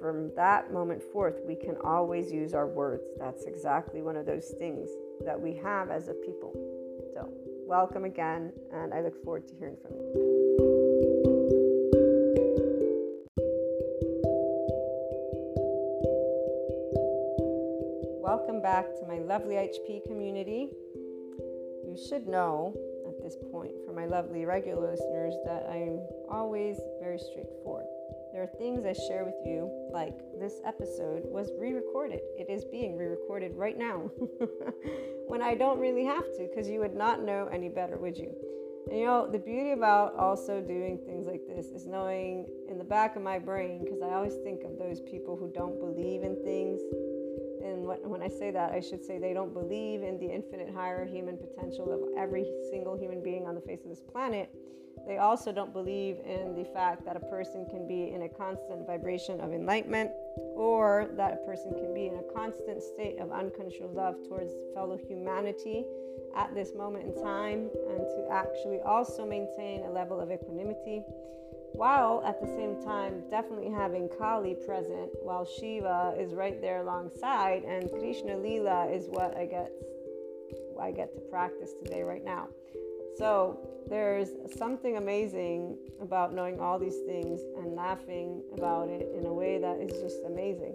from that moment forth, we can always use our words. That's exactly one of those things that we have as a people. So, welcome again, and I look forward to hearing from you. Welcome back to my lovely HP community. You should know at this point, for my lovely regular listeners, that I'm always very straightforward. There are things I share with you, like this episode was re recorded. It is being re recorded right now when I don't really have to, because you would not know any better, would you? And you know, the beauty about also doing things like this is knowing in the back of my brain, because I always think of those people who don't believe in things. And when I say that, I should say they don't believe in the infinite higher human potential of every single human being on the face of this planet. They also don't believe in the fact that a person can be in a constant vibration of enlightenment or that a person can be in a constant state of unconditional love towards fellow humanity at this moment in time and to actually also maintain a level of equanimity while at the same time definitely having Kali present while Shiva is right there alongside and Krishna Lila is what I get I get to practice today right now. So there's something amazing about knowing all these things and laughing about it in a way that is just amazing.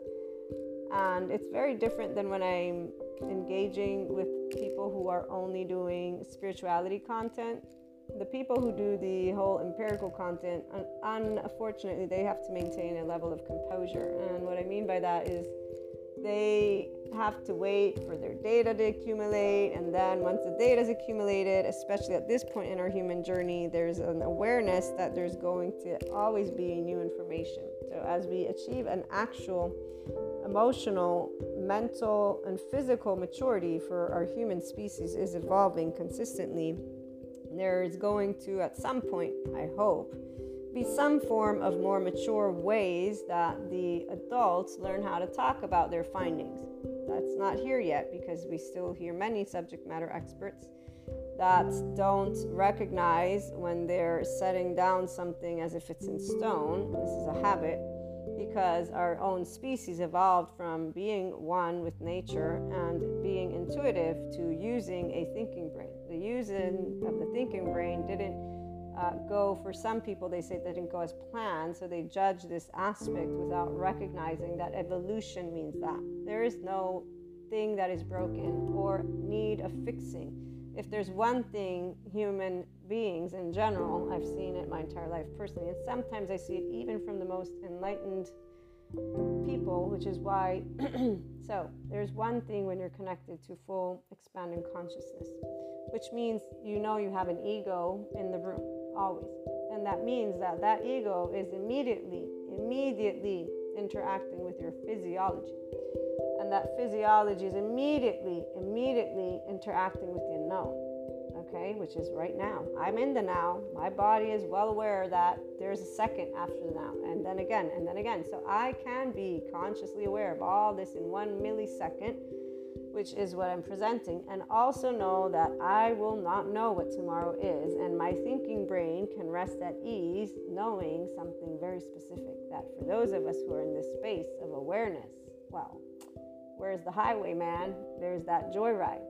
And it's very different than when I'm engaging with people who are only doing spirituality content. The people who do the whole empirical content, unfortunately, they have to maintain a level of composure. And what I mean by that is they have to wait for their data to accumulate. And then once the data is accumulated, especially at this point in our human journey, there's an awareness that there's going to always be new information. So as we achieve an actual emotional, mental, and physical maturity for our human species is evolving consistently, there is going to, at some point, I hope, be some form of more mature ways that the adults learn how to talk about their findings. That's not here yet because we still hear many subject matter experts that don't recognize when they're setting down something as if it's in stone. This is a habit because our own species evolved from being one with nature and being intuitive to using a thinking brain. The using of the thinking brain didn't uh, go for some people they say that didn't go as planned so they judge this aspect without recognizing that evolution means that. There is no thing that is broken or need of fixing. If there's one thing human beings in general i've seen it my entire life personally and sometimes i see it even from the most enlightened people which is why so there's one thing when you're connected to full expanding consciousness which means you know you have an ego in the room always. And that means that that ego is immediately, immediately interacting with your physiology. And that physiology is immediately, immediately interacting with the unknown. Okay, which is right now. I'm in the now. My body is well aware that there's a second after the now, and then again, and then again. So I can be consciously aware of all this in one millisecond which is what I'm presenting, and also know that I will not know what tomorrow is, and my thinking brain can rest at ease knowing something very specific that for those of us who are in this space of awareness, well, where's the highway, man? There's that joyride.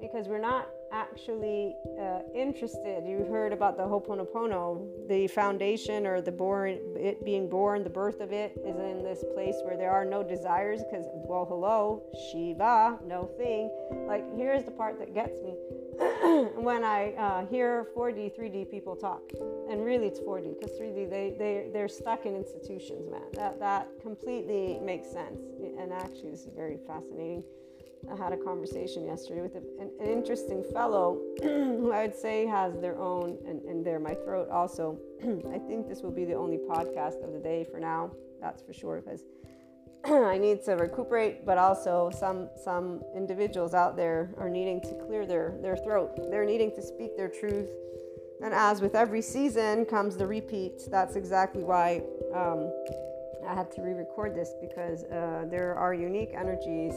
Because we're not actually uh, interested. You heard about the Ho'oponopono, the foundation or the born, it being born, the birth of it is in this place where there are no desires. Because, well, hello, Shiva, no thing. Like, here's the part that gets me when I uh, hear 4D, 3D people talk, and really it's 4D because 3D they they they're stuck in institutions, man. That that completely makes sense. And actually, this is very fascinating. I had a conversation yesterday with an, an interesting fellow who I would say has their own, and, and there, my throat also. I think this will be the only podcast of the day for now, that's for sure, because I need to recuperate, but also some some individuals out there are needing to clear their, their throat. They're needing to speak their truth. And as with every season comes the repeat. That's exactly why um, I had to re record this because uh, there are unique energies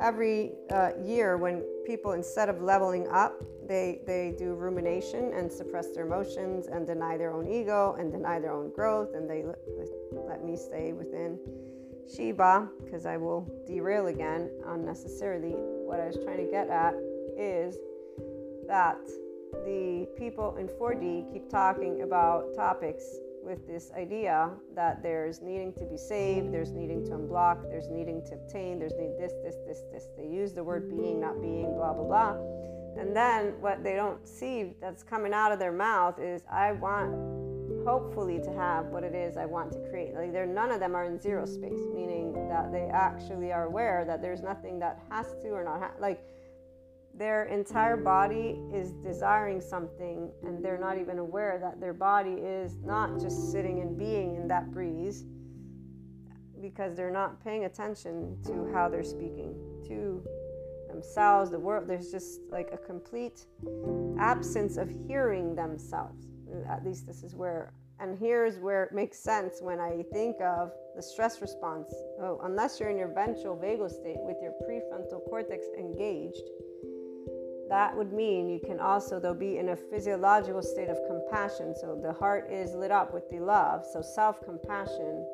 every uh, year when people instead of leveling up they they do rumination and suppress their emotions and deny their own ego and deny their own growth and they let, me stay within shiva because i will derail again unnecessarily. What i was trying to get at is that the people in 4d keep talking about topics with this idea that there's needing to be saved, there's needing to unblock, there's needing to obtain, there's need this, this, this, this. They use the word being, not being, blah, blah, blah. And then what they don't see that's coming out of their mouth is, I want hopefully to have what it is I want to create. Like they're none of them are in zero space, meaning that they actually are aware that there's nothing that has to or not ha- like their entire body is desiring something and they're not even aware that their body is not just sitting and being in that breeze because they're not paying attention to how they're speaking to themselves the world there's just like a complete absence of hearing themselves at least this is where and here's where it makes sense when I think of the stress response. Oh, unless you're in your ventral vagal state with your prefrontal cortex engaged, that would mean you can also, though, be in a physiological state of compassion. So the heart is lit up with the love. So self compassion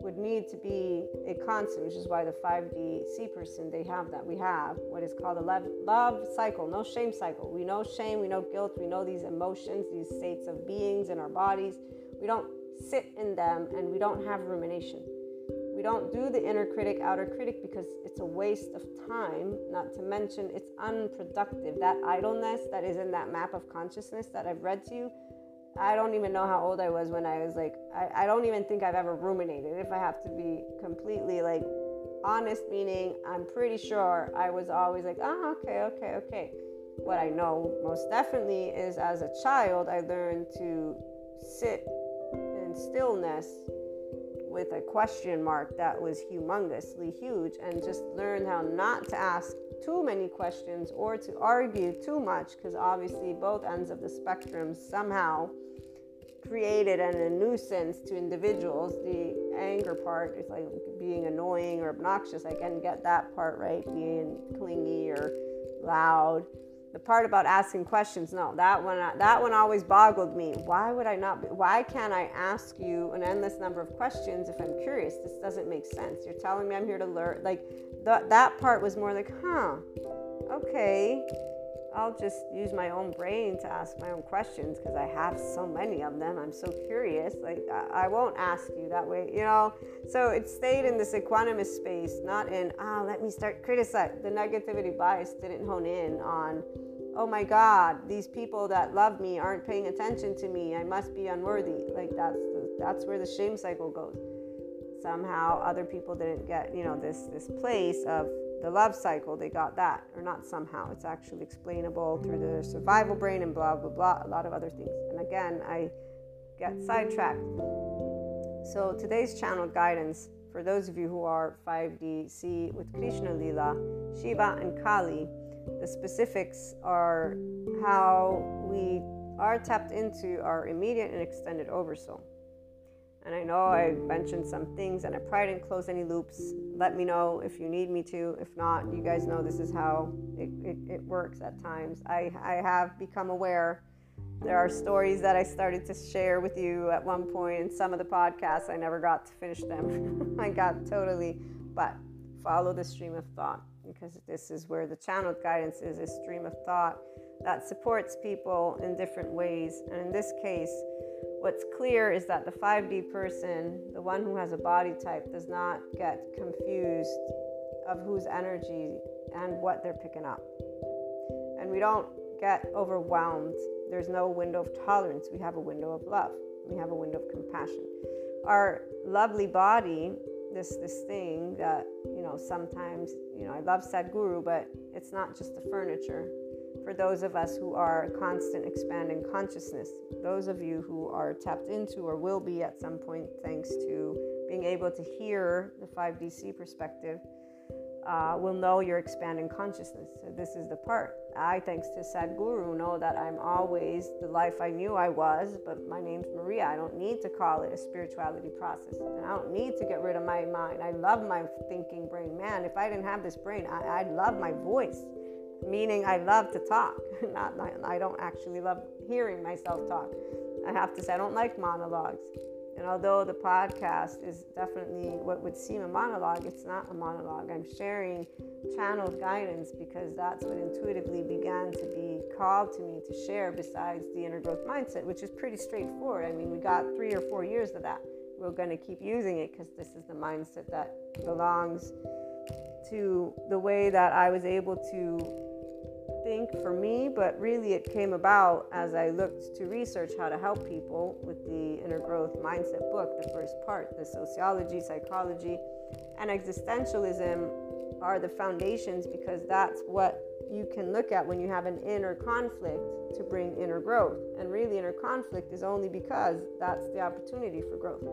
would need to be a constant, which is why the 5D C person they have that. We have what is called a love, love cycle, no shame cycle. We know shame, we know guilt, we know these emotions, these states of beings in our bodies. We don't sit in them and we don't have rumination. Don't do the inner critic, outer critic because it's a waste of time, not to mention it's unproductive. That idleness that is in that map of consciousness that I've read to you I don't even know how old I was when I was like, I, I don't even think I've ever ruminated, if I have to be completely like honest, meaning I'm pretty sure I was always like, oh, okay, okay, okay. What I know most definitely is as a child, I learned to sit in stillness with a question mark that was humongously huge and just learn how not to ask too many questions or to argue too much because obviously both ends of the spectrum somehow created and a nuisance to individuals. The anger part is like being annoying or obnoxious. I can get that part right, being clingy or loud. The part about asking questions, no, that one that one always boggled me. Why would I not? Be, why can't I ask you an endless number of questions if I'm curious? This doesn't make sense. You're telling me I'm here to learn. Like th- that part was more like, huh, okay I'll just use my own brain to ask my own questions because I have so many of them. I'm so curious. Like, I, I, won't ask you that way, you know? So it stayed in this equanimous space, not in, ah, oh, let me start criticizing. The negativity bias didn't hone in on, oh my God, these people that love me aren't paying attention to me. I must be unworthy. Like, that's, the, that's where the shame cycle goes. Somehow other people didn't get, you know, this, this place of, the love cycle, they got that, or not somehow. It's actually explainable through the survival brain and blah, blah, blah, a lot of other things. And again, I get sidetracked. So today's channel guidance for those of you who are 5D C with Krishna Lila, Shiva, and Kali, the specifics are how we are tapped into our immediate and extended oversoul. And I know I mentioned some things and I probably didn't close any loops. Let me know if you need me to. If not, you guys know this is how it, it, it works at times. I, I have become aware. There are stories that I started to share with you at one point in some of the podcasts. I never got to finish them. I got totally, but follow the stream of thought because this is where the channeled guidance is a stream of thought that supports people in different ways. And in this case, What's clear is that the 5D person, the one who has a body type, does not get confused of whose energy and what they're picking up. And we don't get overwhelmed. There's no window of tolerance. We have a window of love. We have a window of compassion. Our lovely body, this this thing that, you know, sometimes, you know, I love Sadhguru, but it's not just the furniture for those of us who are constant expanding consciousness, those of you who are tapped into or will be at some point, thanks to being able to hear the 5DC perspective, uh, will know you're expanding consciousness. So, this is the part. I, thanks to Sadhguru, know that I'm always the life I knew I was, but my name's Maria. I don't need to call it a spirituality process. And I don't need to get rid of my mind. I love my thinking brain. Man, if I didn't have this brain, I, I'd love my voice meaning I love to talk. Not I don't actually love hearing myself talk. I have to say I don't like monologues. And although the podcast is definitely what would seem a monologue, it's not a monologue. I'm sharing channeled guidance because that's what intuitively began to be called to me to share besides the inner growth mindset, which is pretty straightforward. I mean, we got three or four years of that. We're going to keep using it because this is the mindset that belongs to the way that I was able to think for me, but really it came about as I looked to research how to help people with the inner growth mindset book, the first part, the sociology, psychology, and existentialism are the foundations because that's what you can look at when you have an inner conflict to bring inner growth. And really, inner conflict is only because that's the opportunity for growth.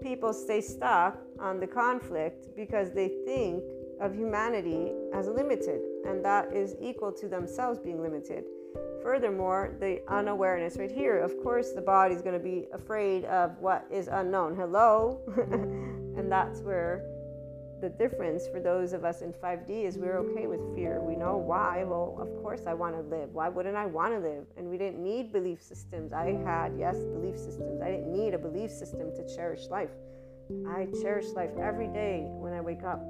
People stay stuck on the conflict because they think of humanity as limited, and that is equal to themselves being limited. Furthermore, the unawareness right here, of course, the body is going to be afraid of what is unknown. Hello? and that's where the difference for those of us in 5D is we're okay with fear. We know why. Well, of course, I want to live. Why wouldn't I want to live? And we didn't need belief systems. I had, yes, belief systems. I didn't need a belief system to cherish life. I cherish life every day when I wake up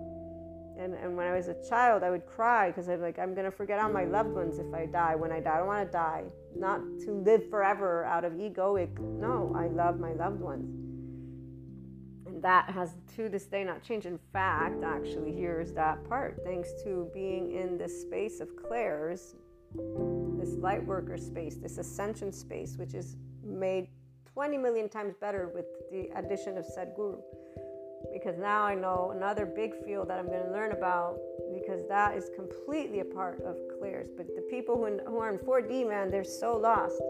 and, and when I was a child, I would cry because I'm like, I'm to forget all my loved ones if I die. When I die, I don't want to die. Not to live forever out of egoic. No, I love my loved ones. And that has to this day not changed. In fact, actually, here's that part. Thanks to being in this space of clairs, this light worker space, this ascension space, which is made 20 million times better with the addition of Sadhguru because now I know another big field that I'm going to learn about because that is completely a part of clairs. But the people who, who are in 4D, man, they're so lost.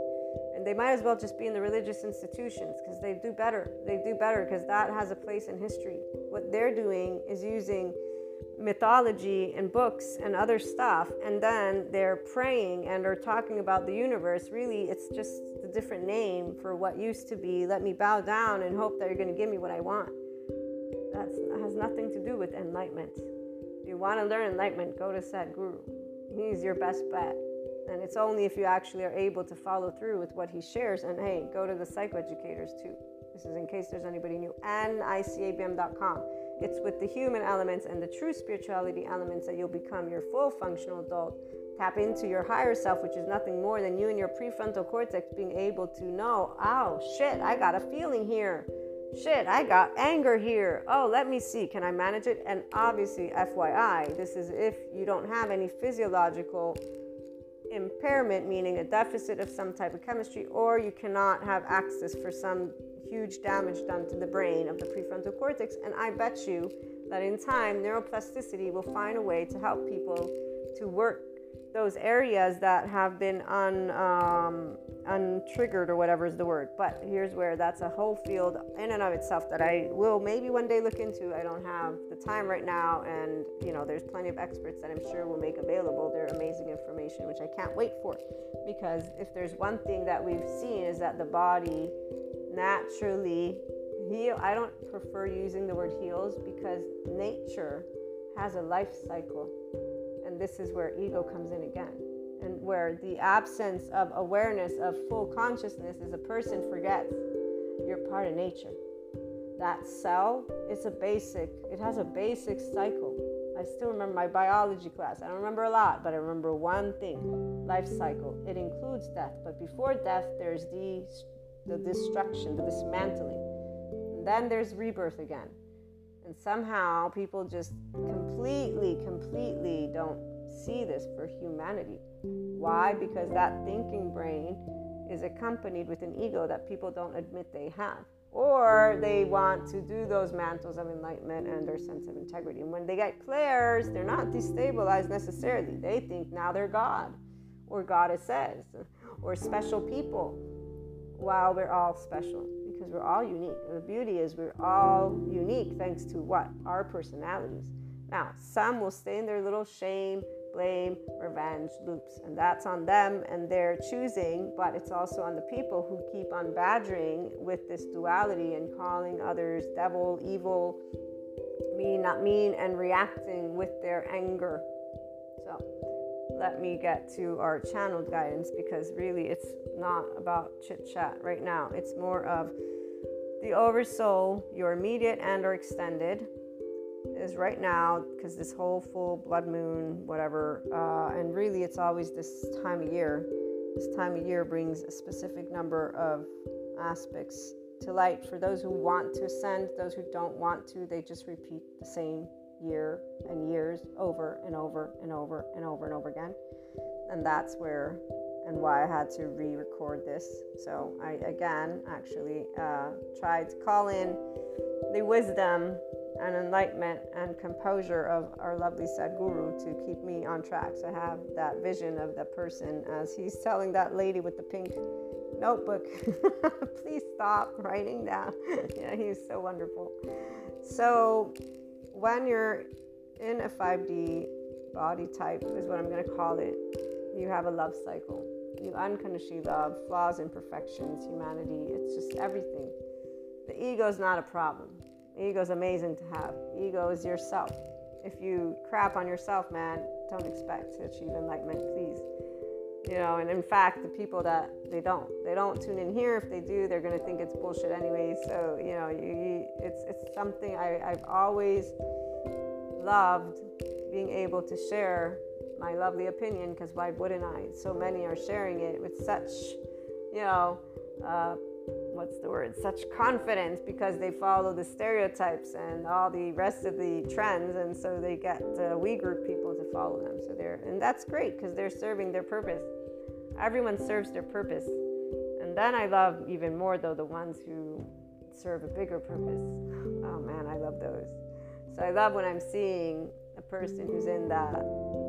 And they might as well just be in the religious institutions because they do better. They do better because that has a place in history. What they're doing is using mythology and books and other stuff, and then they're praying and are talking about the universe. Really, it's just a different name for what used to be let me bow down and hope that you're going to give me what I want. That has nothing to do with enlightenment. If you want to learn enlightenment, go to Sadhguru. He's your best bet. And it's only if you actually are able to follow through with what he shares. And hey, go to the psychoeducators too. This is in case there's anybody new. And icabm.com. It's with the human elements and the true spirituality elements that you'll become your full functional adult. Tap into your higher self, which is nothing more than you and your prefrontal cortex being able to know, oh shit, I got a feeling here shit, I got anger here. Oh, let me see, can I manage it? And obviously, FYI, this is if you don't have any physiological impairment, meaning a deficit of some type of chemistry, or you cannot have access for some huge damage done to the brain of the prefrontal cortex. And I bet you that in time, neuroplasticity will find a way to help people to work those areas that have been un, um, untriggered or whatever is the word. But here's where that's a whole field in and of itself that I will maybe one day look into. I don't have the time right now, and you know, there's plenty of experts that I'm sure will make available their amazing information, which I can't wait for. Because if there's one thing that we've seen is that the body naturally heal. I don't prefer using the word heals because nature has a life cycle this is where ego comes in again. And where the absence of awareness of full consciousness is a person forgets you're part of nature. That cell is a basic, it has a basic cycle. I still remember my biology class. I don't remember a lot, but I remember one thing life cycle. It includes death, but before death, there's the, the destruction, the dismantling. And then there's rebirth again. And somehow people just completely, completely don't see this for humanity. Why? Because that thinking brain is accompanied with an ego that people don't admit they have. Or they want to do those mantles of enlightenment and their sense of integrity. And when they get clairs, they're not destabilized necessarily. They think now they're God or goddesses or special people while we're all special because we're all unique. The beauty is we're all unique thanks to what? Our personalities. Now, some will stay in their little shame, blame, revenge loops, and that's on them and their choosing, but it's also on the people who keep on badgering with this duality and calling others devil, evil, mean, not mean, and reacting with their anger. So, let me get to our channeled guidance because really it's not about chit chat right now. It's more of the oversoul, your immediate and or extended, is right now because this whole full blood moon, whatever, uh, and really it's always this time of year. This time of year brings a specific number of aspects to light for those who want to ascend, those who don't want to, they just repeat the same year and years over and over and over and over and over again. And that's where and why I had to re record this. So I again actually uh, tried to call in the wisdom and enlightenment and composure of our lovely Sadhguru to keep me on track. I have that vision of the person as he's telling that lady with the pink notebook, please stop writing down. yeah, he's so wonderful. So when you're in a 5D body type, is what I'm going to call it, you have a love cycle. You unconditionally love flaws, imperfections, humanity. It's just everything. The ego is not a problem. Ego is amazing to have. Ego is yourself. If you crap on yourself, man, don't expect to achieve enlightenment, please. You know, and in fact, the people that they don't, they don't tune in here. If they do, they're gonna think it's bullshit anyway. So you know, you, it's it's something I, I've always loved being able to share my lovely opinion because why wouldn't I? So many are sharing it with such, you know, uh, what's the word such confidence because they follow the stereotypes and all the rest of the trends and so they get uh, we group people to follow them. So they're and that's great because they're serving their purpose. Everyone serves their purpose. And then i love even more though the ones who serve a bigger purpose. Oh man i love those. So i love when i'm seeing a person who's in that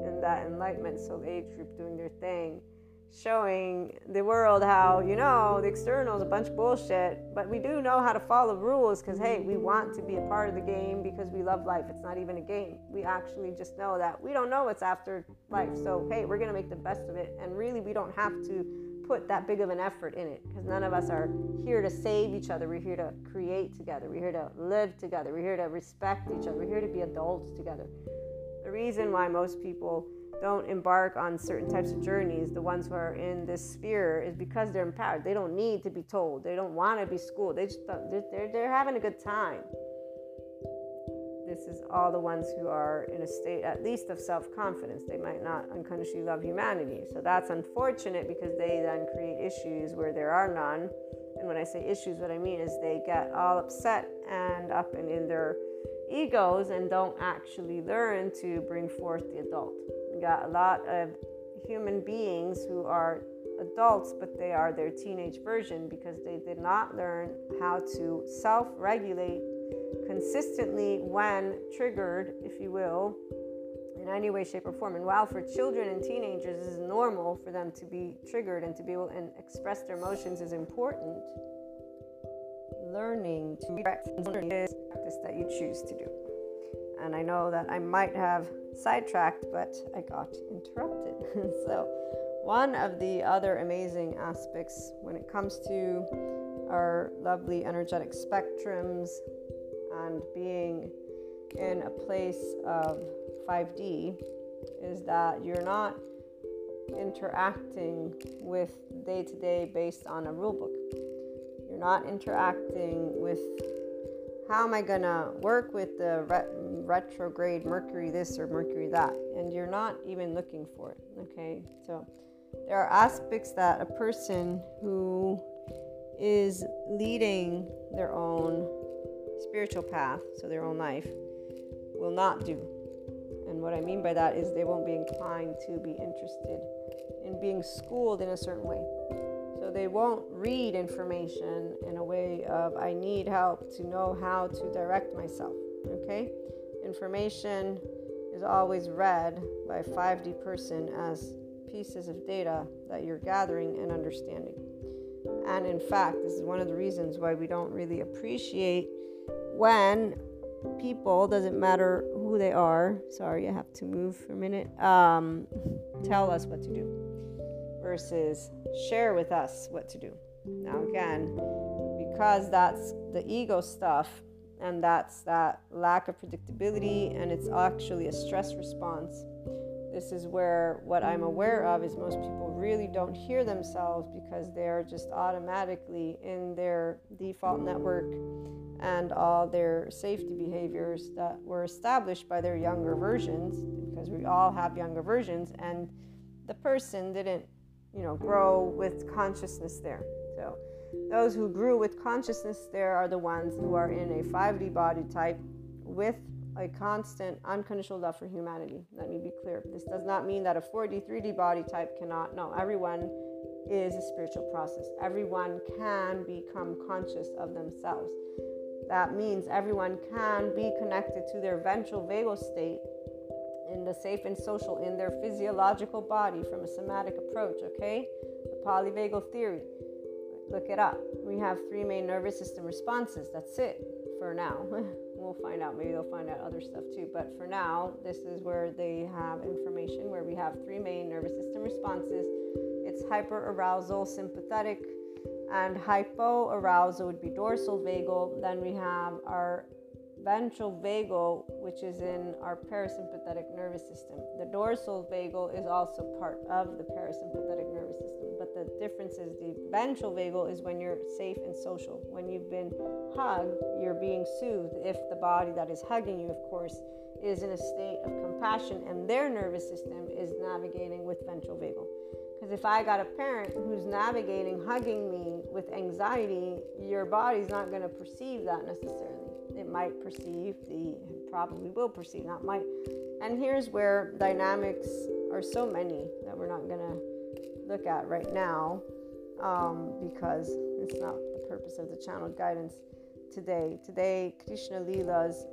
in that enlightenment soul age group doing their thing showing the world how you know the external is a bunch of bullshit but we do know how to follow rules because hey we want to be a part of the game because we love life. It's not even a game. We actually just know that. We don't know what's after life so hey we're going to make the best of it. And really we don't have to put that big of an effort in it because none of us are here to save each other. We're here to create together. We're here to live together. We're here to respect each other. We're here to be adults together. The reason why most people don't embark on certain types of journeys, the ones who are in this sphere, is because they're empowered. They don't need to be told. They don't want to be schooled. They just they're, they're, they're having a good time. This is all the ones who are in a state, at least, of self confidence. They might not unconsciously love humanity. So that's unfortunate because they then create issues where there are none. And when I say issues, what I mean is they get all upset and up and in their egos and don't actually learn to bring forth the adult got a lot of human beings who are adults, but they are their teenage version because they did not learn how to self regulate consistently when triggered, if you will, in any way, shape, or form. And while for children and teenagers, it is normal for them to be triggered and to be able and express their emotions is important. Learning to practice that you choose to do. And I know that I might have sidetracked, but I got interrupted. so, one of the other amazing aspects when it comes to our lovely energetic spectrums and being in a place of 5D is that you're not interacting with day to day based on a rule book. You're not interacting with how am I going to work with the retrograde Mercury this or Mercury that? And you're not even looking for it. Okay. So there are aspects that a person who is leading their own spiritual path, so their own life, will not do. And what I mean by that is they won't be inclined to be interested in being schooled in a certain way So they won't read information in way of I need help to know how to direct myself. Okay? Information is always read by a 5D person as pieces of data that you're gathering and understanding. And in fact, this is one of the reasons why we don't really appreciate when people, doesn't matter who they are, sorry, I have to move for a minute, um, tell us what to do versus share with us what to do. Now, again, because that's the ego stuff and that's that lack of predictability and it's actually a stress response. This is where what I'm aware of is most people really don't hear themselves because they're just automatically in their default network and all their safety behaviors that were established by their younger versions because we all have younger versions and the person didn't you know grow with consciousness there. So those who grew with consciousness there are the ones who are in a 5d body type with a constant unconditional love for humanity let me be clear this does not mean that a 4d 3d body type cannot no everyone is a spiritual process everyone can become conscious of themselves that means everyone can be connected to their ventral vagal state in the safe and social in their physiological body from a somatic approach, okay? The polyvagal theory. Look it up. We have three main nervous system responses. That's it for now. we'll find out. Maybe they'll find out other stuff too. But for now, this is where they have information where we have three main nervous system responses. It's hyperarousal, sympathetic, and hypoarousal would be dorsal vagal. Then we have our ventral vagal, which is in our parasympathetic nervous system. The dorsal vagal is also part of the parasympathetic nervous system, but the difference is the ventral vagal is when you're safe and social. When you've been hugged, you're being soothed. If the body that is hugging you, of course, is in a state of compassion and their nervous system is navigating with ventral vagal. Because if I got a parent who's navigating, hugging me with anxiety, your body's not going to perceive that necessarily. It might perceive the, probably will perceive, not might. And here's where dynamics are so many that we're not going to look at right now um, because it's not the purpose of the channel guidance today. Today, Krishna Leela's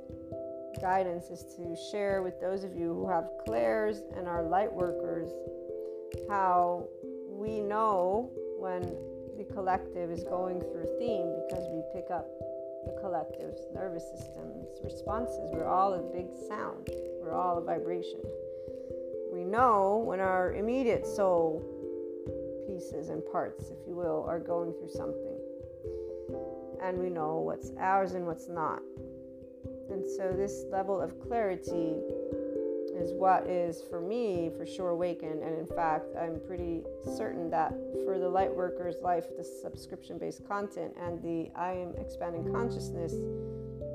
guidance is to share with those of you who have clairs and are light workers how we know when the collective is going through theme because we pick up the collective's nervous system's responses. We're all a big sound, we're all a vibration. We know when our immediate soul pieces and parts, if you will, are going through something. And we know what's ours and what's not. And so, this level of clarity is what is for me for sure awakened. And in fact i'm pretty certain that for the light workers life the subscription based content and the i am expanding consciousness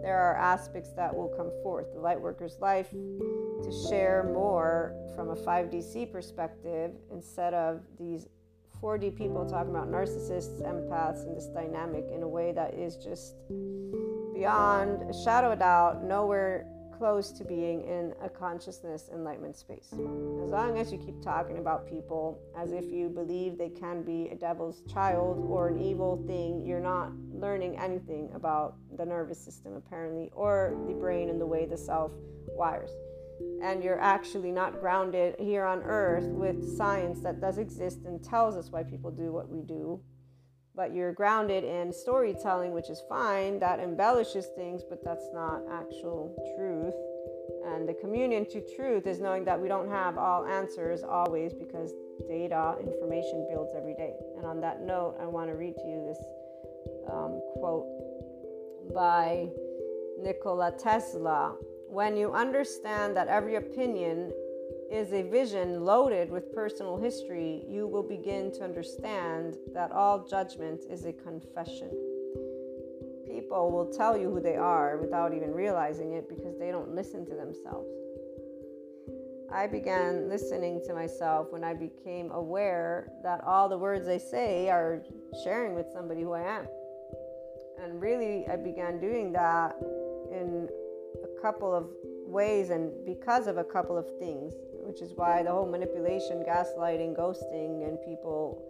there are aspects that will come forth. The light workers life to share more from a 5dc perspective instead of these 4d people talking about narcissists empaths and this dynamic in a way that is just beyond a shadow doubt nowhere close to being in a consciousness enlightenment space. As long as you keep talking about people as if you believe they can be a devil's child or an evil thing, you're not learning anything about the nervous system, apparently, or the brain and the way the self wires. And you're actually not grounded here on earth with science that does exist and tells us why people do what we do but you're grounded in storytelling, which is fine. That embellishes things, but that's not actual truth. And the communion to truth is knowing that we don't have all answers always because data, information builds every day. And on that note, I want to read to you this um, quote by Nikola Tesla. When you understand that every opinion is a vision loaded with personal history, you will begin to understand that all judgment is a confession. People will tell you who they are without even realizing it because they don't listen to themselves. I began listening to myself when I became aware that all the words I say are sharing with somebody who I am. And really, I began doing that in a couple of ways and because of a couple of things which is why the whole manipulation, gaslighting, ghosting, and people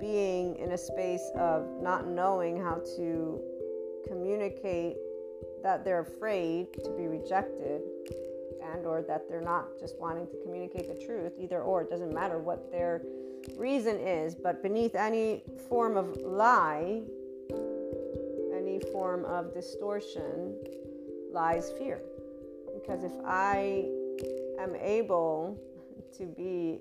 being in a space of not knowing how to communicate that they're afraid to be rejected and or that they're not just wanting to communicate the truth either or it doesn't matter what their reason is but beneath any form of lie any form of distortion lies fear. Because if i am able to be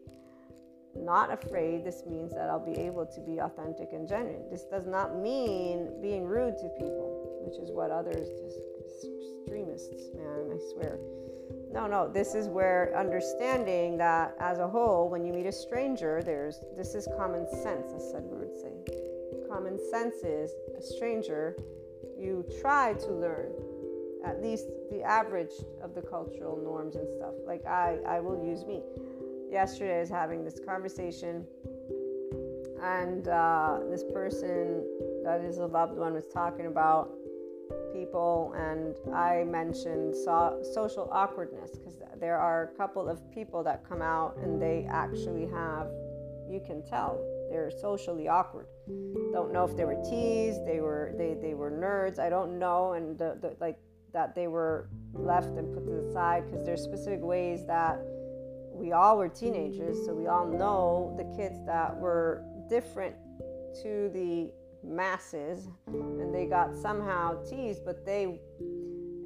not afraid, this means that I'll be able to be authentic and genuine. This does not mean being rude to people, which is what others just extremists, man, I swear. no, no, this is where understanding that as a whole, when you meet a stranger, there's this is common sense, as Sadhguru would say. Common sense is a stranger, you try to learn at least the average of the cultural norms and stuff. Like I, I will use me. Yesterday I was having this conversation and uh, this person that is a loved one was talking about people, and I mentioned so- social awkwardness because there are a couple of people that come out and they actually have, you can tell, they're socially awkward. Don't know if they were teased, they were they they were nerds. I don't know, and the, the, like that they were left and put to the side because there's specific ways that we all were teenagers, so we all know the kids that were different to the masses and they got somehow teased, but they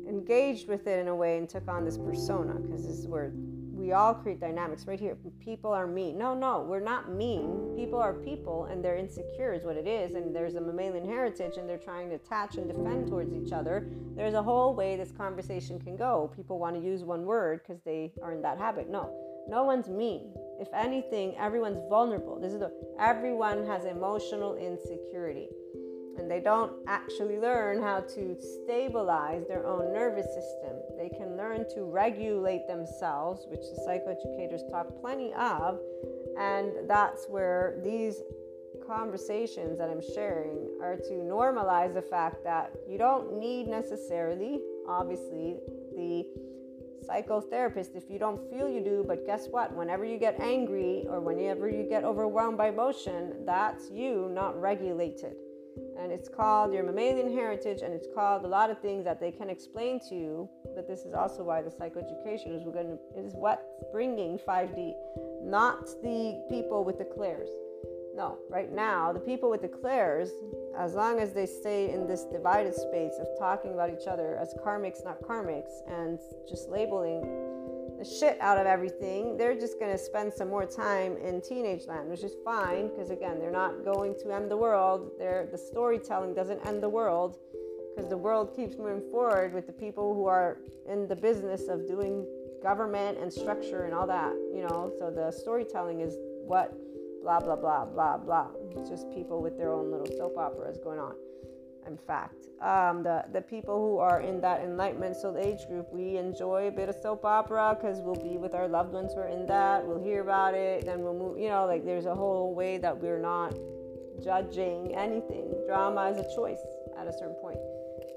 engaged with it in a way and took on this persona because this is where we all create dynamics right here. People are mean. No, no, we're not mean. People are people and they're insecure, is what it is. And there's a mammalian heritage and they're trying to attach and defend towards each other. There's a whole way this conversation can go. People want to use one word because they are in that habit. No, no one's mean. If anything, everyone's vulnerable. This is the everyone has emotional insecurity. And they don't actually learn how to stabilize their own nervous system. They can learn to regulate themselves, which the psychoeducators talk plenty of. And that's where these conversations that I'm sharing are to normalize the fact that you don't need necessarily, obviously, the psychotherapist if you don't feel you do but guess what whenever you get angry or whenever you get overwhelmed by emotion that's you not regulated and it's called your mammalian heritage and it's called a lot of things that they can explain to you but this is also why the psychoeducation is going to is what's bringing 5d not the people with the clairs. No right now the people with the clairs as long as they stay in this divided space of talking about each other as karmics, not karmics, and just labeling the shit out of everything, they're just going to spend some more time in teenage land, which is fine because, again, they're not going to end the world. They're, the storytelling doesn't end the world because the world keeps moving forward with the people who are in the business of doing government and structure and all that, you know. So the storytelling is what blah, blah, blah, blah, blah. It's just people with their own little soap operas going on. In fact, um, the, the people who are in that enlightenment soul age group, we enjoy a bit of soap opera because we'll be with our loved ones who are in that. We'll hear about it, then we'll move. You know, like there's a whole way that we're not judging anything. Drama is a choice at a certain point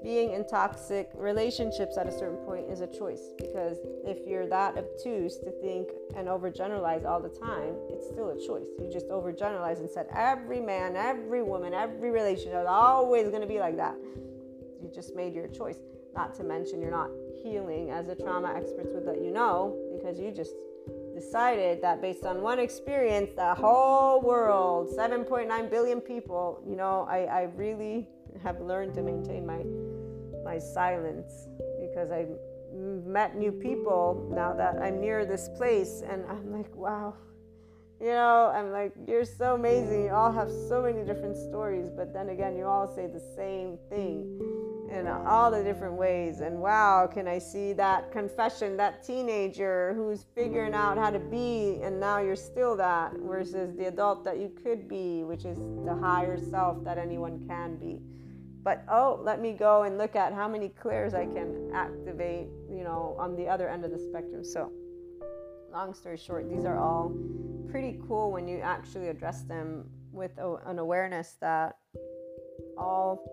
being in toxic relationships at a certain point is a choice because if you're that obtuse to think and overgeneralize all the time, it's still a choice. You just overgeneralize and said every man, every woman, every relationship is always going to be like that. You just made your choice. Not to mention you're not healing as the trauma experts would let you know because you just decided that based on one experience, the whole world, 7.9 billion people, you know, I, I really have learned to maintain my my silence because I met new people now that I'm near this place and I'm like, wow. You know, I'm like, you're so amazing. You all have so many different stories, but then again, you all say the same thing in all the different ways. And wow, can I see that confession, that teenager who's figuring out how to be, and now you're still that, versus the adult that you could be, which is the higher self that anyone can be but oh let me go and look at how many clairs i can activate you know on the other end of the spectrum. So long story short these are all pretty cool when you actually address them with a, an awareness that all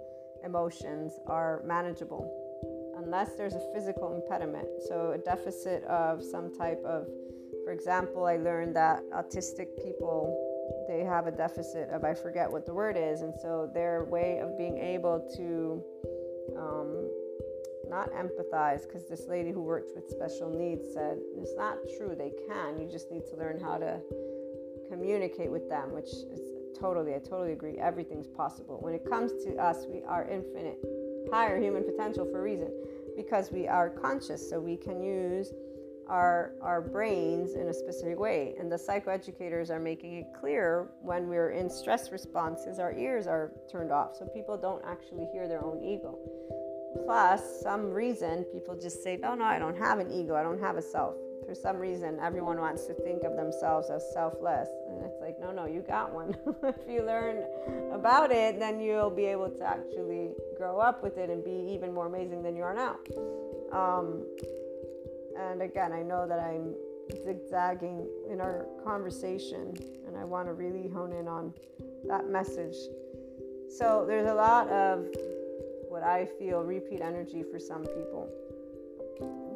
emotions are manageable unless there's a physical impediment. So a deficit of some type of for example i learned that autistic people they have a deficit of I forget what the word is, and so their way of being able to um, not empathize, because this lady who works with special needs said it's not true. They can. You just need to learn how to communicate with them, which is totally. I totally agree. Everything's possible. When it comes to us, we are infinite, higher human potential for a reason, because we are conscious, so we can use our, our brains in a specific way. And the psychoeducators are making it clear when we're in stress responses, our ears are turned off. So people don't actually hear their own ego. plus some reason people just say oh no i don't have an ego i don't have a self for some reason everyone wants to think of themselves as selfless and it's like no no you got one if you learn about it then you'll be able to actually grow up with it and be even more amazing than you are now um, and again i know that i'm zigzagging in our conversation and i want to really hone in on that message so there's a lot of what i feel repeat energy for some people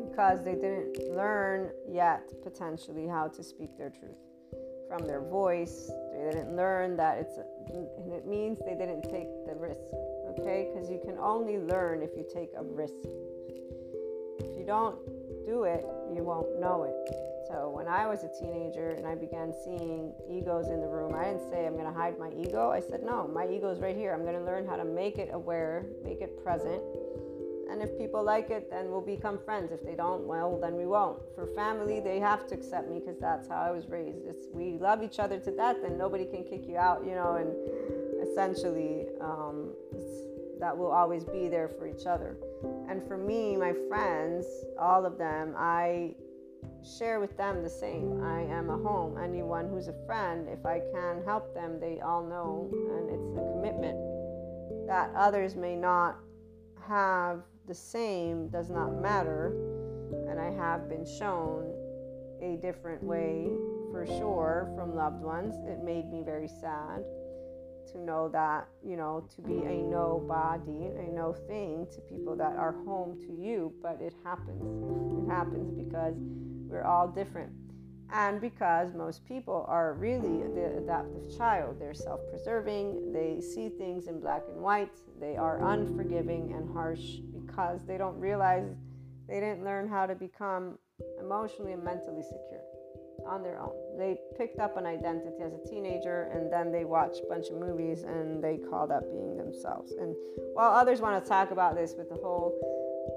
because they didn't learn yet potentially how to speak their truth from their voice. They didn't learn that it's, and it means they didn't take the risk, okay? Because you can only learn if you take a risk. If you don't do it, you won't know it. So when I was a teenager and I began seeing egos in the room, I didn't say I'm going to hide my ego. I said, no, my ego is right here. I'm going to learn how to make it aware, make it present, and if people like it, then we'll become friends. If they don't, well, then we won't. For family, they have to accept me because that's how I was raised. It's, we love each other to death, and nobody can kick you out, you know. And essentially, um, that will always be there for each other. And for me, my friends, all of them, I share with them the same. I am a home. Anyone who's a friend, if I can help them, they all know, and it's the commitment that others may not have the same does not matter. And I have been shown a different way for sure from loved ones. It made me very sad to know that, you know, to be a nobody, a no thing to people that are home to you, but it happens. It happens because we're all different. And because most people are really the adaptive child, they're self preserving, they see things in black and white, they are unforgiving and harsh because they don't realize they didn't learn how to become emotionally and mentally secure on their own. They picked up an identity as a teenager and then they watched a bunch of movies and they call that being themselves. And while others want to talk about this with the whole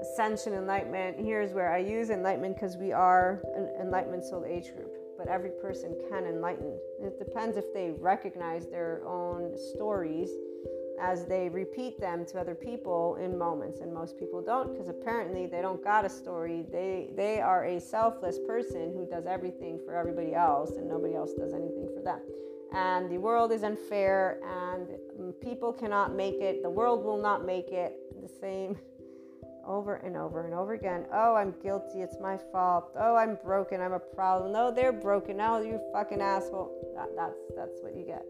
ascension enlightenment, here's where I use enlightenment because we are an enlightenment soul age group. But every person can enlighten. It depends if they recognize their own stories as they repeat them to other people in moments and most people don't because apparently they don't got a story. They they are a selfless person who does everything for everybody else and nobody else does anything for them. And the world is unfair and mm, people cannot make it. The world will not make it. The same over and over and over again. Oh i'm guilty. It's my fault. Oh i'm broken. I'm a problem. No they're broken. Now you fucking asshole. That, that's that's what you get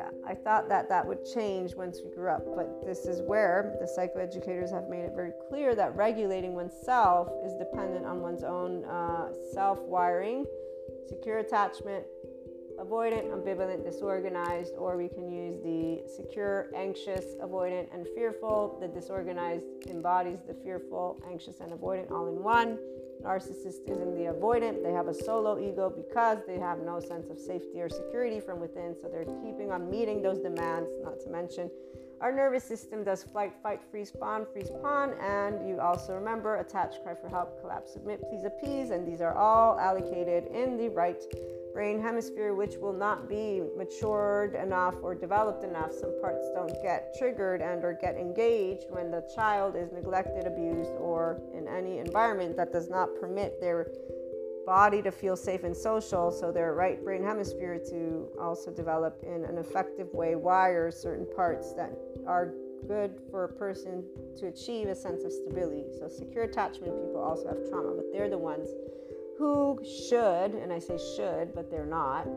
yeah, I thought that that would change once we grew up, but this is where the psychoeducators have made it very clear that regulating oneself is dependent on one's own uh, self wiring, secure attachment, avoidant, ambivalent, disorganized, or we can use the secure, anxious, avoidant, and fearful. The disorganized embodies the fearful, anxious, and avoidant all in one. Narcissist is in the avoidant. They have a solo ego because they have no sense of safety or security from within. So they're keeping on meeting those demands, not to mention our nervous system does flight, fight, freeze, fawn, freeze, pawn, and you also remember attach, cry for help, collapse, submit, please appease, and these are all allocated in the right brain hemisphere, which will not be matured enough or developed enough. Some parts don't get triggered and or get engaged when the child is neglected, abused, or in any environment that does not permit their body to feel safe and social, so their right brain hemisphere to also develop in an effective way, wire certain parts that are good for a person to achieve a sense of stability. So, secure attachment people also have trauma, but they're the ones who should, and I say should, but they're not,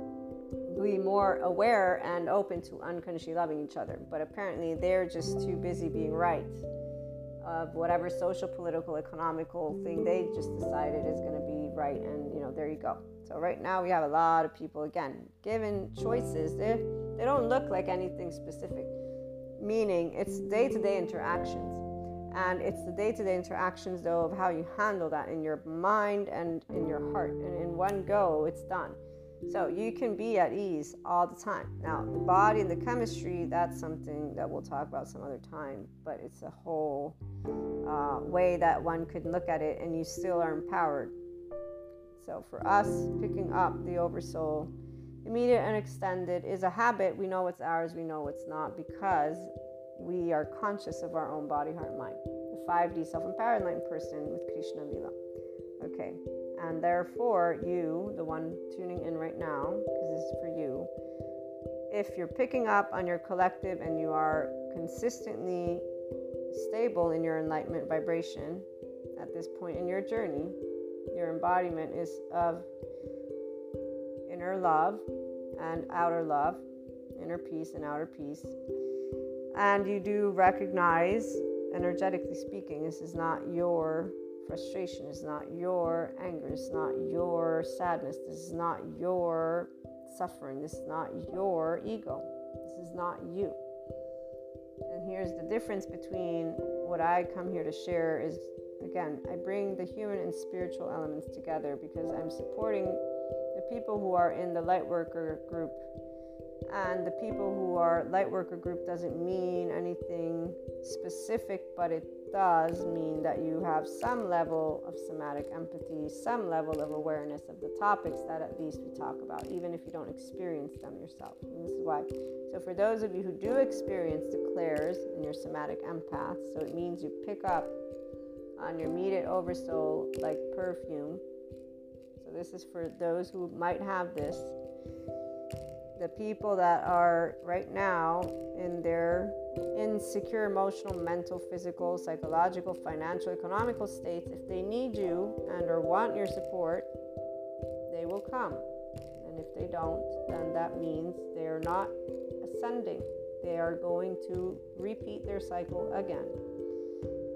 be more aware and open to unconditionally loving each other. But apparently, they're just too busy being right of whatever social, political, economical thing they just decided is going to be right. And, you know, there you go. So, right now, we have a lot of people, again, given choices. They, they don't look like anything specific, meaning it's day to day interactions and it's the day-to-day interactions though of how you handle that in your mind and in your heart and in one go it's done so you can be at ease all the time now the body and the chemistry that's something that we'll talk about some other time but it's a whole uh, way that one could look at it and you still are empowered so for us picking up the oversoul immediate and extended is a habit we know what's ours we know what's not because we are conscious of our own body, heart, mind. The 5D self empowered enlightened person with Krishna Lila. Okay, therefore, you, the one tuning in right now, because this is for you, if you're picking up on your collective and you are consistently stable in your enlightenment vibration at this point in your journey, your embodiment is of inner love and outer love, inner peace and outer peace. And you do recognize, energetically speaking, this is not your frustration, is not your anger, it's not your sadness, this is not your suffering, this is not your ego, this is not you. And here's the difference between what I come here to share is again, I bring the human and spiritual elements together because I'm supporting the people who are in the light worker group. And the people who are light worker group doesn't mean anything specific, but it does mean that you have some level of somatic empathy, some level of awareness of the topics that at least we talk about, even if you don't experience them yourself. And this is why. So, for those of you who do experience the clairs in your somatic empath, so it means you pick up on your immediate oversoul like perfume. So, this is for those who might have this. The people that are right now in their insecure emotional, mental, physical, psychological, financial, economical states, if they need you and or want your support, they will come. And if they don't, then that means they are not ascending. They are going to repeat their cycle again.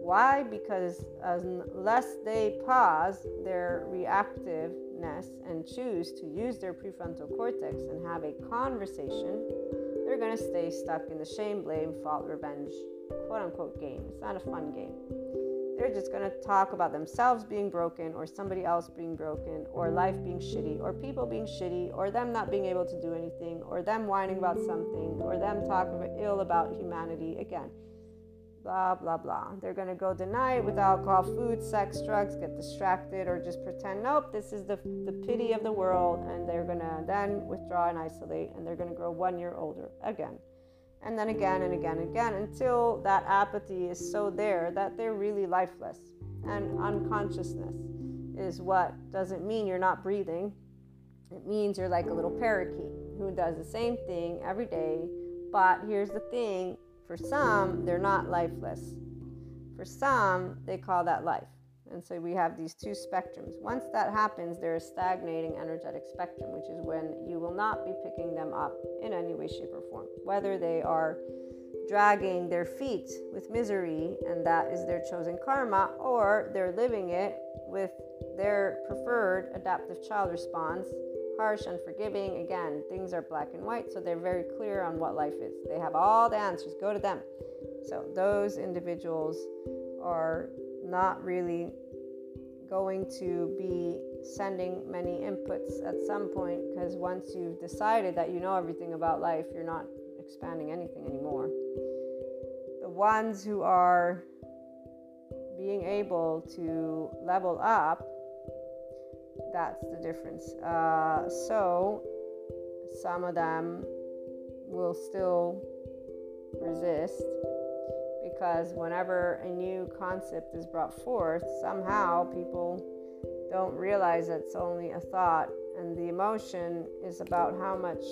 Why? Because unless they pause their reactiveness and choose to use their prefrontal cortex and have a conversation, they're going to stay stuck in the shame, blame, fault, revenge, quote unquote game. It's not a fun game. They're just going to talk about themselves being broken or somebody else being broken or life being shitty or people being shitty or them not being able to do anything or them whining about something or them talking ill about humanity. Again, blah, blah, blah. They're going to go deny it with alcohol, food, sex, drugs, get distracted, or just pretend, nope, this is the, the pity of the world. And they're going to then withdraw and isolate, and they're going to grow one year older again. And then again and again and again until that apathy is so there that they're really lifeless. And unconsciousness is what doesn't mean you're not breathing. It means you're like a little parakeet who does the same thing every day. But here's the thing for some, they're not lifeless. For some, they call that life. And so we have these two spectrums. Once that happens, there is stagnating energetic spectrum, which is when you will not be picking them up in any way, shape, or form. Whether they are dragging their feet with misery, and that is their chosen karma, or they're living it with their preferred adaptive child response harsh, unforgiving. Again, things are black and white, so they're very clear on what life is. They have all the answers. Go to them. So those individuals are not really going to be sending many inputs at some point because once you've decided that you know everything about life, you're not expanding anything anymore. The ones who are being able to level up that's the difference. Uh, so some of them will still resist because whenever a new concept is brought forth, somehow people don't realize it's only a thought, and the emotion is about how much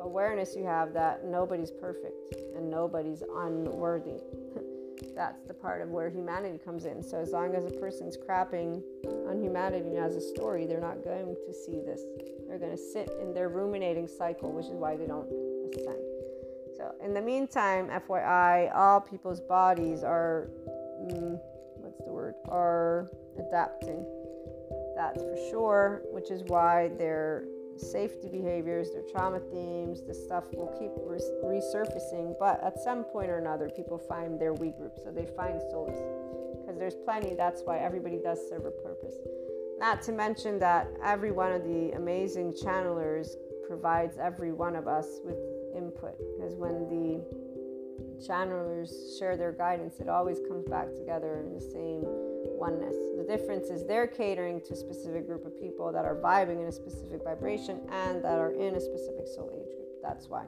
awareness you have that nobody's perfect and nobody's unworthy. that's the part of where humanity comes in. So as long as a person's crapping on humanity as a story, they're not going to see this. They're going to sit in their ruminating cycle, which is why they don't ascend. So in the meantime, FYI, all people's bodies are, mm, what's the word, are adapting. That's for sure, which is why they're safety behaviors, their trauma themes, this stuff will keep resurfacing. But at some point or another, people find their we group, so they find solace because there's plenty. That's why everybody does serve a purpose. Not to mention that every one of the amazing channelers provides every one of us with input because when the channelers share their guidance, it always comes back together in the same oneness. The difference is they're catering to a specific group of people that are vibing in a specific vibration and that are in a specific soul age group. That's why.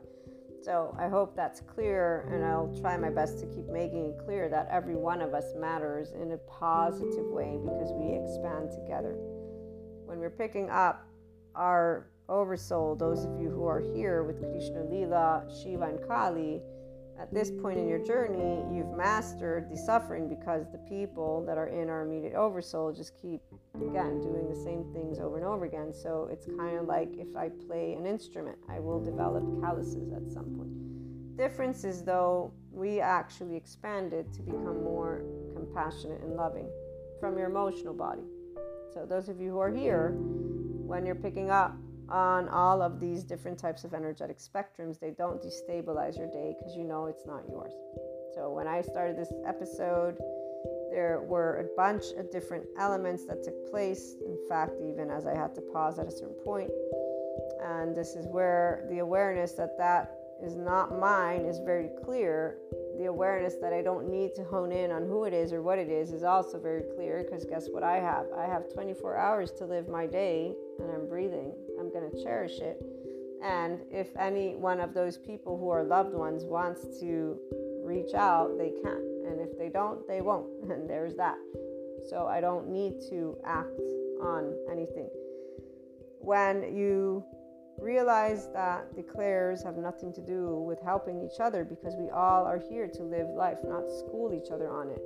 So I hope that's clear, and I'll try my best to keep making it clear that every one of us matters in a positive way because we expand together. When we're picking up our oversoul, those of you who are here with Krishna Lila, Shiva, and Kali, at this point in your journey, you've mastered the suffering because the people that are in our immediate oversoul just keep, again, doing the same things over and over again. So it's kind of like if I play an instrument, I will develop calluses at some point. Difference is, though, we actually expanded to become more compassionate and loving from your emotional body. So, those of you who are here, when you're picking up on all of these different types of energetic spectrums, they don't destabilize your day because you know it's not yours. So, when I started this episode, there were a bunch of different elements that took place. In fact, even as I had to pause at a certain. And this is where the awareness that that is not mine is very clear. The awareness that I don't need to hone in on who it is or what it is is also very clear because guess what I have? I have 24 hours to live my day and I'm breathing. I'm going to cherish it. And if any one of those people who are loved ones wants to reach out, they can. And if they don't, they won't. And there's that. So I don't need to act on anything. When you realize that the clairs have nothing to do with helping each other because we all are here to live life, not school each other on it.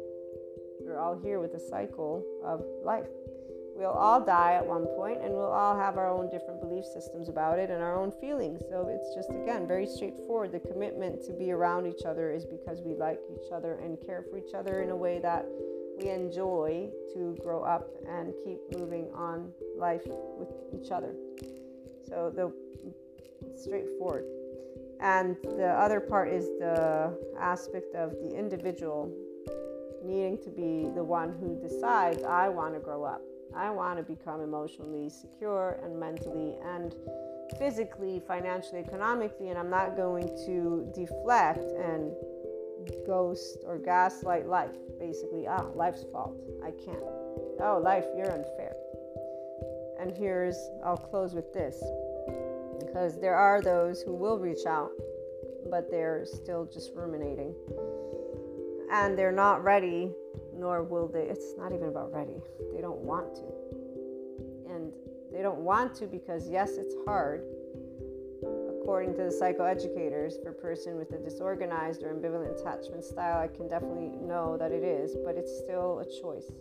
We're all here with the cycle of life. We'll all die at one point and we'll all have our own different belief systems about it and our own feelings. So it's just, again, very straightforward. The commitment to be around each other is because we like each other and care for each other in a way that we enjoy to grow up and keep moving on life with each other. So the straightforward. And the other part is the aspect of the individual needing to be the one who decides, I want to grow up. I want to become emotionally secure and mentally and physically, financially, economically, and I'm not going to deflect and ghost or gaslight life. Basically, ah, life's fault. I can't. Oh, life, you're unfair. And here's, I'll close with this because there are those who will reach out, but they're still just ruminating. And they're not ready nor will they. It's not even about ready. They don't want to. And they don't want to because, yes, it's hard. According to the psychoeducators, for a person with a disorganized or ambivalent attachment style, I can definitely know that it is, but it's still a choice.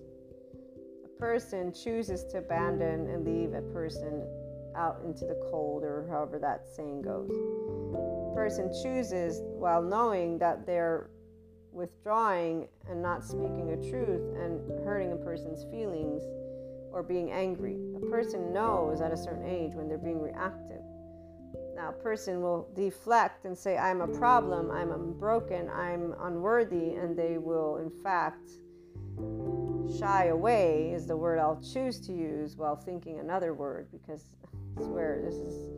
Person chooses to abandon and leave a person out into the cold, or however that saying goes. Person chooses while knowing that they're withdrawing and not speaking a truth and hurting a person's feelings or being angry. A person knows at a certain age when they're being reactive. Now, a person will deflect and say, I'm a problem, I'm broken, I'm unworthy, and they will, in fact, shy away, is the word I'll choose to use while thinking another word because I swear this is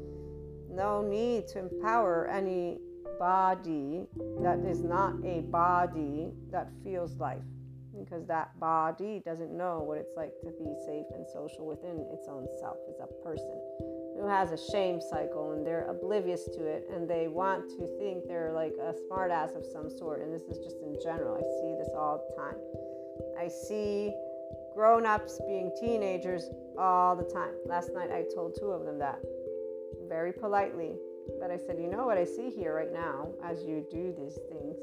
no need to empower any body that is not a body that feels life because that body doesn't know what it's like to be safe and social within its own self. as a person who has a shame cycle and they're oblivious to it and they want to think they're like a smartass of some sort. And this is just in general. I see this all the time. I see grown ups being teenagers all the time. Last night I told two of them that very politely but I said, you know what I see here right now as you do these things,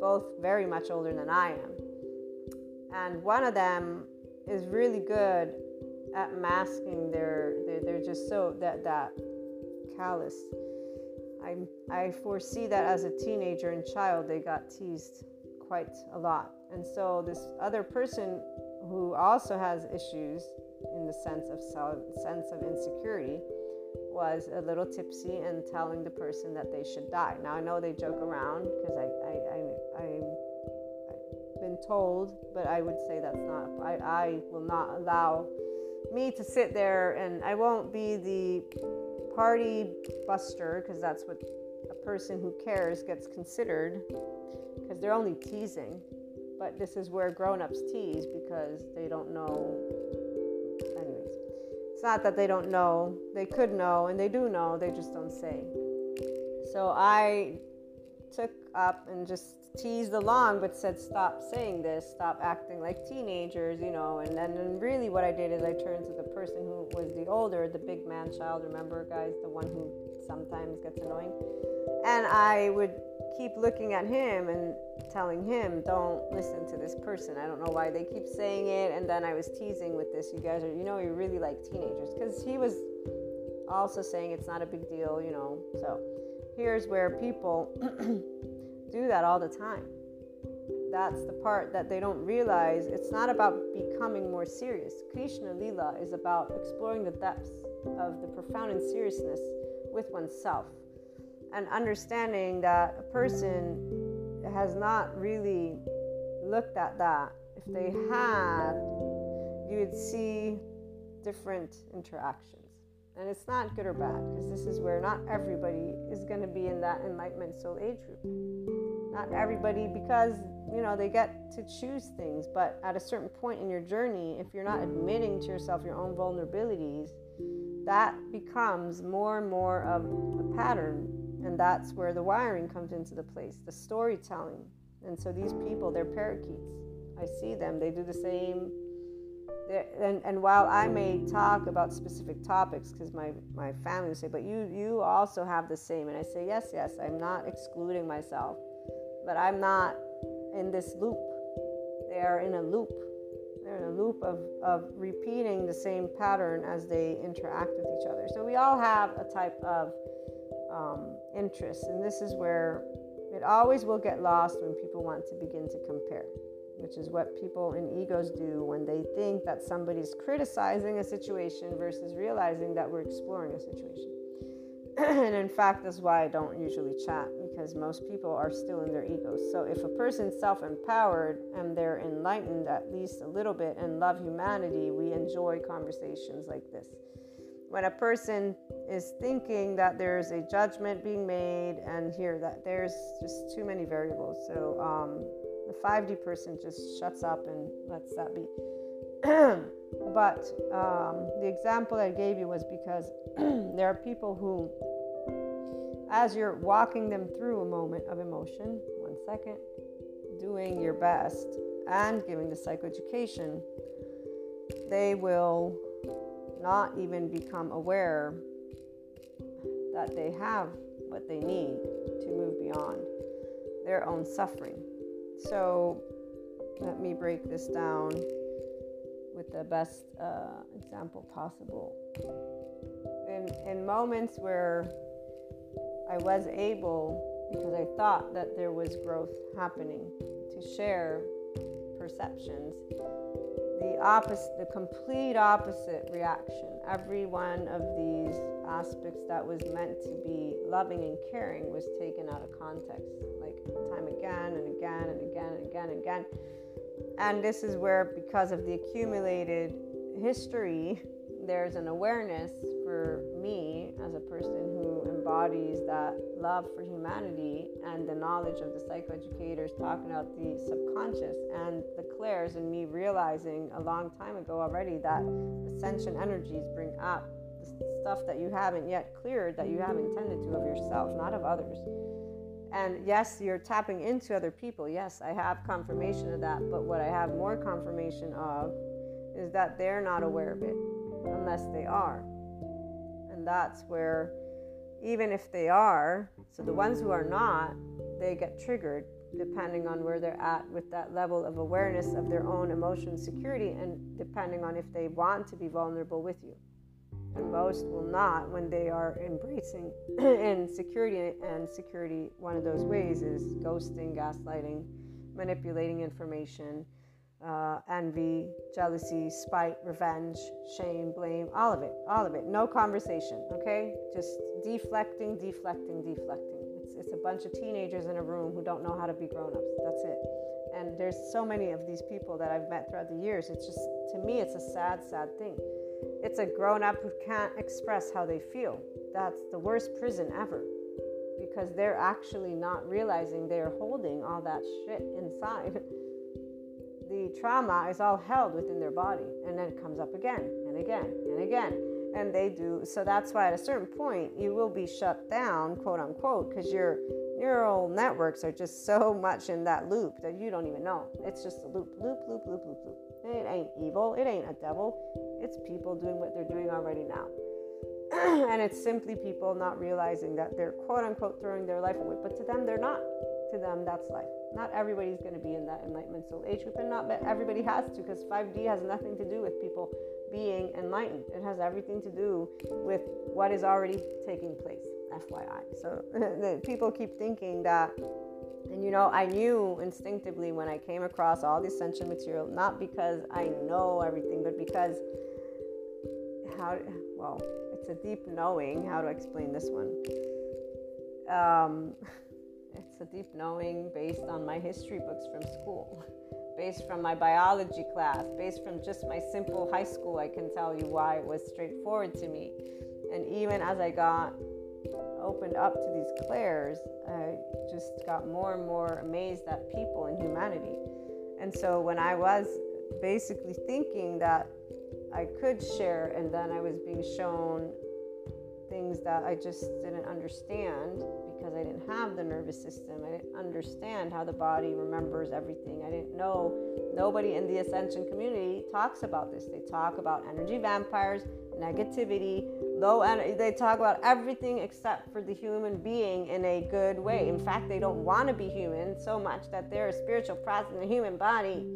both very much older than I am. And one of them is really good at masking their, they're, they're just so that, that callous. I, I foresee that as a teenager and child, they got teased quite a lot. And so this other person who also has issues in the sense of self, sense of insecurity was a little tipsy and telling the person that they should die. Now I know they joke around because I, I, I, I, have been told, but I would say that's not, I, I will not allow me to sit there and I won't be the party buster because that's what person who cares gets considered because they're only teasing. But this is where grown ups tease because they don't know Anyways, it's not that they don't know, they could know, and they do know, they just don't say. So I took up and just teased along, but said, Stop saying this, stop acting like teenagers, you know. And then and really, what I did is I turned to the person who was the older, the big man child, remember, guys, the one who sometimes gets annoying. And I would keep looking at him and telling him, Don't listen to this person. I don't know why they keep saying it. And then I was teasing with this, you guys are, you know, you really like teenagers. Because he was also saying it's not a big deal, you know. So here's where people do that all the time. That's the part that they don't realize. It's not about becoming more serious. Krishna Lila is about exploring the depths of the profound and seriousness with oneself and understanding that a person has not really looked at that. If they had, you would see different interactions. And it's not good or bad because this is where not everybody is going to be in that enlightenment soul age group. Not everybody, because you know they get to choose things, but at a certain point in your journey, if you're not admitting to yourself your own vulnerabilities, that becomes more and more of a pattern. And that's where the wiring comes into the place, the storytelling. And so these people, they're parakeets. I see them, they do the same and, and while I may talk about specific topics, because my, my family will say, but you, you also have the same. And I say, yes, yes, I'm not excluding myself, but I'm not in this loop. They are in a loop. They're in a loop of, of repeating the same pattern as they interact with each other. So we all have a type of um, interest, and this is where it always will get lost when people want to begin to compare which is what people in egos do when they think that somebody's criticizing a situation versus realizing that we're exploring a situation. and in fact, that's why I don't usually chat because most people are still in their egos. So if a person's self empowered and they're enlightened at least a little bit and love humanity, we enjoy conversations like this. When a person is thinking that there's a judgment being made and here that there's just too many variables. So, um, the 5D person just shuts up and lets that be. but um, the example I gave you was because there are people who, as you're walking them through a moment of emotion, one second, doing your best and giving the psychoeducation, they will not even become aware that they have what they need to move beyond their own suffering. So let me break this down with the best uh, example possible. In, in moments where I was able, because I thought that there was growth happening, to share perceptions, the opposite, the complete opposite reaction. Every one of these aspects that was meant to be loving and caring was taken out of context, like time again and again and again and again and again. And this is where, because of the accumulated history, there's an awareness for me as a person who embodies that love for humanity and the knowledge of the psychoeducators talking about the subconscious and the clairs and me realizing a long time ago already that ascension energies bring up the stuff that you haven't yet cleared that you have intended to of yourself, not of others. And yes, you're tapping into other people. Yes, I have confirmation of that. But what I have more confirmation of is that they're not aware of it unless they are. And that's where, even if they are, so the ones who are not, they get triggered depending on where they're at with that level of awareness of their own emotion security and depending on if they want to be vulnerable with you. And most will not when they are embracing insecurity. And security, one of those ways is ghosting, gaslighting, manipulating information, uh, envy, jealousy, spite, revenge, shame, blame, all of it, all of it. No conversation, okay? Just deflecting, deflecting, deflecting. It's, it's a bunch of teenagers in a room who don't know how to be grown ups. That's it. And there's so many of these people that I've met throughout the years. It's just, to me, it's a sad, sad thing. It's a grown up who can't express how they feel. That's the worst prison ever because they're actually not realizing they're holding all that shit inside. trauma is all held within their body and then it comes up again and again and again. And they do so that's why at a certain point you will be shut down quote unquote because your neural networks are just so much in that loop that you don't even know. It's just a loop loop loop loop loop loop. It ain't evil. It ain't a devil. It's people doing what they're doing already now. And it's simply people not realizing that they're quote unquote throwing their life away. But to them they're not. To them that's life not everybody's going to be in that enlightenment soul age group and not everybody has to because 5d has nothing to do with people being enlightened. It has everything to do with what is already taking place, FYI. So people keep thinking that, and you know, I knew instinctively when I came across all the ascension material, not because I know everything, but because how, well, it's a deep knowing. How to explain this one? Um, it's a deep knowing based on my history books from school based from my biology class, based from just my simple high school, I can tell you why it was straightforward to me. And even as I got opened up to these clairs, I just got more and more amazed at people and humanity. And so when I was basically thinking that I could share, and then I was being shown things that I just didn't understand because I didn't have the nervous system. I didn't understand how the body remembers everything. I didn't know. Nobody in the ascension community talks about this. They talk about energy vampires, negativity, low energy. They talk about everything except for the human being in a good way. In fact, they don't want to be human so much that they're a spiritual process in the human body.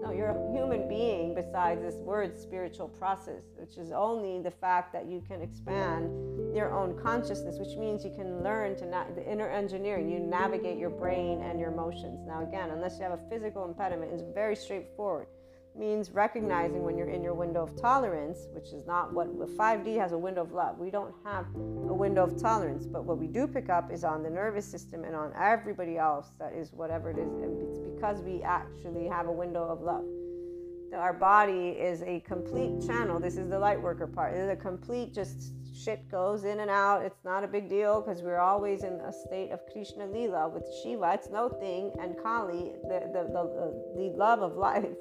No, you're a human being besides this word spiritual process, which is only the fact that you can expand your own consciousness, which means you can learn to the inner engineering. You navigate your brain and your emotions. Now, again, unless you have a physical impediment, it's very straightforward. It means recognizing when you're in your window of tolerance, which is not what 5D has a window of love. We don't have a window of tolerance, but what we do pick up is on the nervous system and on everybody else that is whatever it is. And it's because we actually have a window of love our body is a complete channel. This is the light worker part. It's a complete just shit goes in and out. It's not a big deal because we're always in a state of Krishna Lila with Shiva. It's no thing, and Kali, the the, the, the love of life.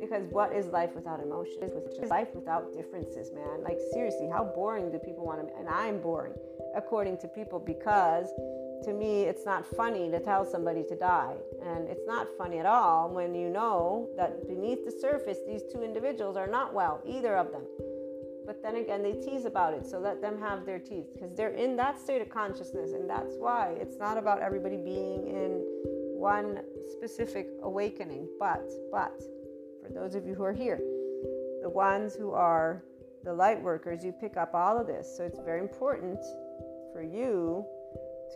Because what is life without emotions? Life without differences, man. Like seriously, how boring do people want to? Be? And I'm boring, according to people, because to me, it's not funny to tell somebody to die. And it's not funny at all when you know that beneath the surface, these two individuals are not well, either of them. But then again, they tease about it, so let them have their teeth because they're in that state of consciousness. And that's why it's not about everybody being in one specific awakening. But, but, for those of you who are here, the ones who are the light workers, you pick up all of this. So it's very important for you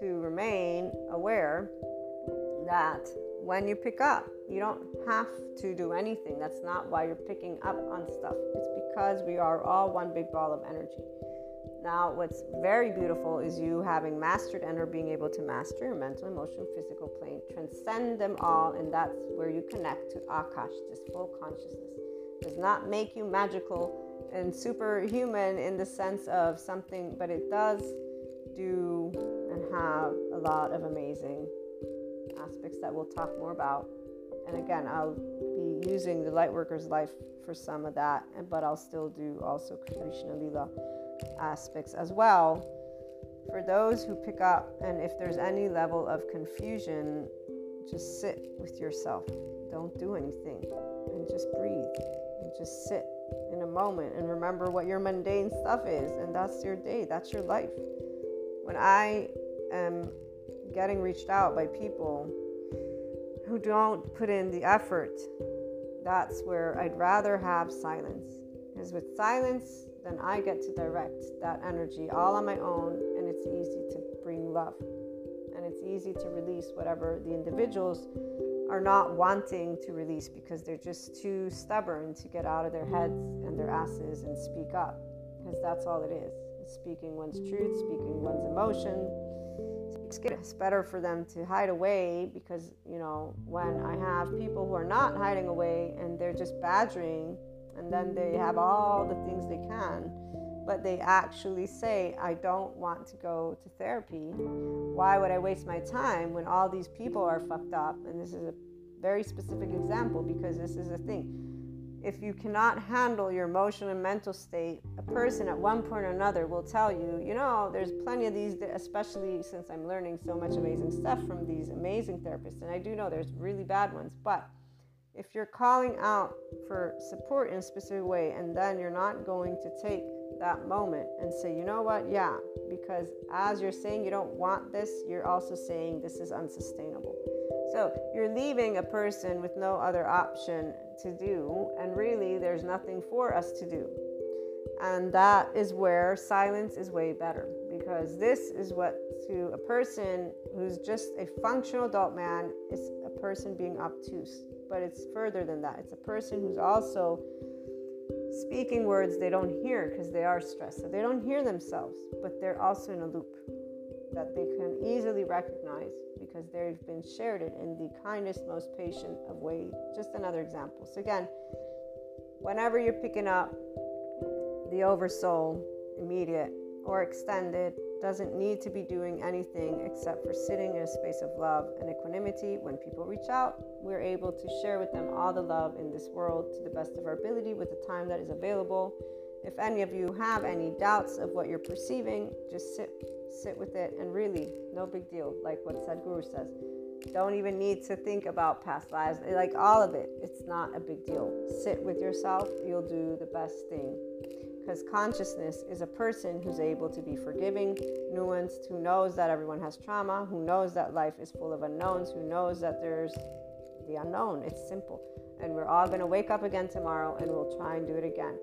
to remain aware that when you pick up, you don't have to do anything. That's not why you're picking up on stuff. It's because we are all one big ball of energy. Now, what's very beautiful is you having mastered and or being able to master your mental, emotional, physical plane, transcend them all, and that's where you connect to Akash, this full consciousness. It does not make you magical and superhuman in the sense of something, but it does do and have a lot of amazing aspects that we'll talk more about. And again, I'll be using the Lightworker's life for some of that, but I'll still do also Krishna Lila aspects as well. For those who pick up, and if there's any level of confusion, just sit with yourself. Don't do anything and just breathe and just sit in a moment and remember what your mundane stuff is. And that's your day, that's your life when I am getting reached out by people who don't put in the effort, that's where I'd rather have silence. Because with silence, then I get to direct that energy all on my own, and it's easy to bring love. And it's easy to release whatever the individuals are not wanting to release because they're just too stubborn to get out of their heads and their asses and speak up. Because that's all it is speaking one's truth, speaking one's emotion. It's better for them to hide away because, you know, when I have people who are not hiding away and they're just badgering and then they have all the things they can, but they actually say, I don't want to go to therapy. Why would I waste my time when all these people are fucked up? And this is a very specific example because this is a thing if you cannot handle your emotional and mental state, a person at one point or another will tell you, you know, there's plenty of these, especially since I'm learning so much amazing stuff from these amazing therapists. And I do know there's really bad ones, but if you're calling out for support in a specific way and then you're not going to take that moment and say, you know what, yeah, because as you're saying you don't want this, you're also saying this is unsustainable. So you're leaving a person with no other option to do, and really there's nothing for us to do. And that is where silence is way better because this is what, to a person who's just a functional adult man, is a person being obtuse but it's further than that. It's a person who's also speaking words they don't hear because they are stressed. So they don't hear themselves, but they're also in a loop that they can easily recognize because they've been shared it in the kindest, most patient of ways. Just another example. So again, whenever you're picking up the oversoul, immediate or extended, doesn't need to be doing anything except for sitting in a space of love and equanimity. When people reach out, we're able to share with them all the love in this world to the best of our ability with the time that is available. If any of you have any doubts of what you're perceiving, just sit sit with it and really no big deal like what Sadhguru says. Don't even need to think about past lives. Like all of it, it's not a big deal. Sit with yourself, you'll do the best thing because consciousness is a person who's able to be forgiving, nuanced, who knows that everyone has trauma, who knows that life is full of unknowns, who knows that there's the unknown. It's simple. And we're all going to wake up again tomorrow and we'll try and do it again.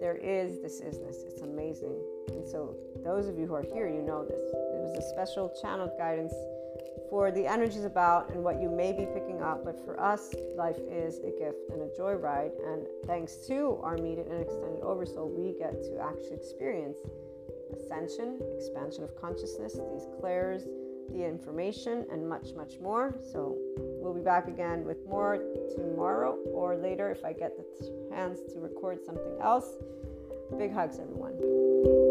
There is this isness. It's amazing. And so, those of you who are here, you know this. It was a special channeled guidance for the energies about and what you may be picking up. But for us, life is a gift and a joyride. And thanks to our immediate and extended oversoul, we get to actually experience ascension, expansion of consciousness, these clairs, the information, and much, much more. So we'll be back again with more tomorrow or later if I get the chance to record something else. Big hugs, everyone.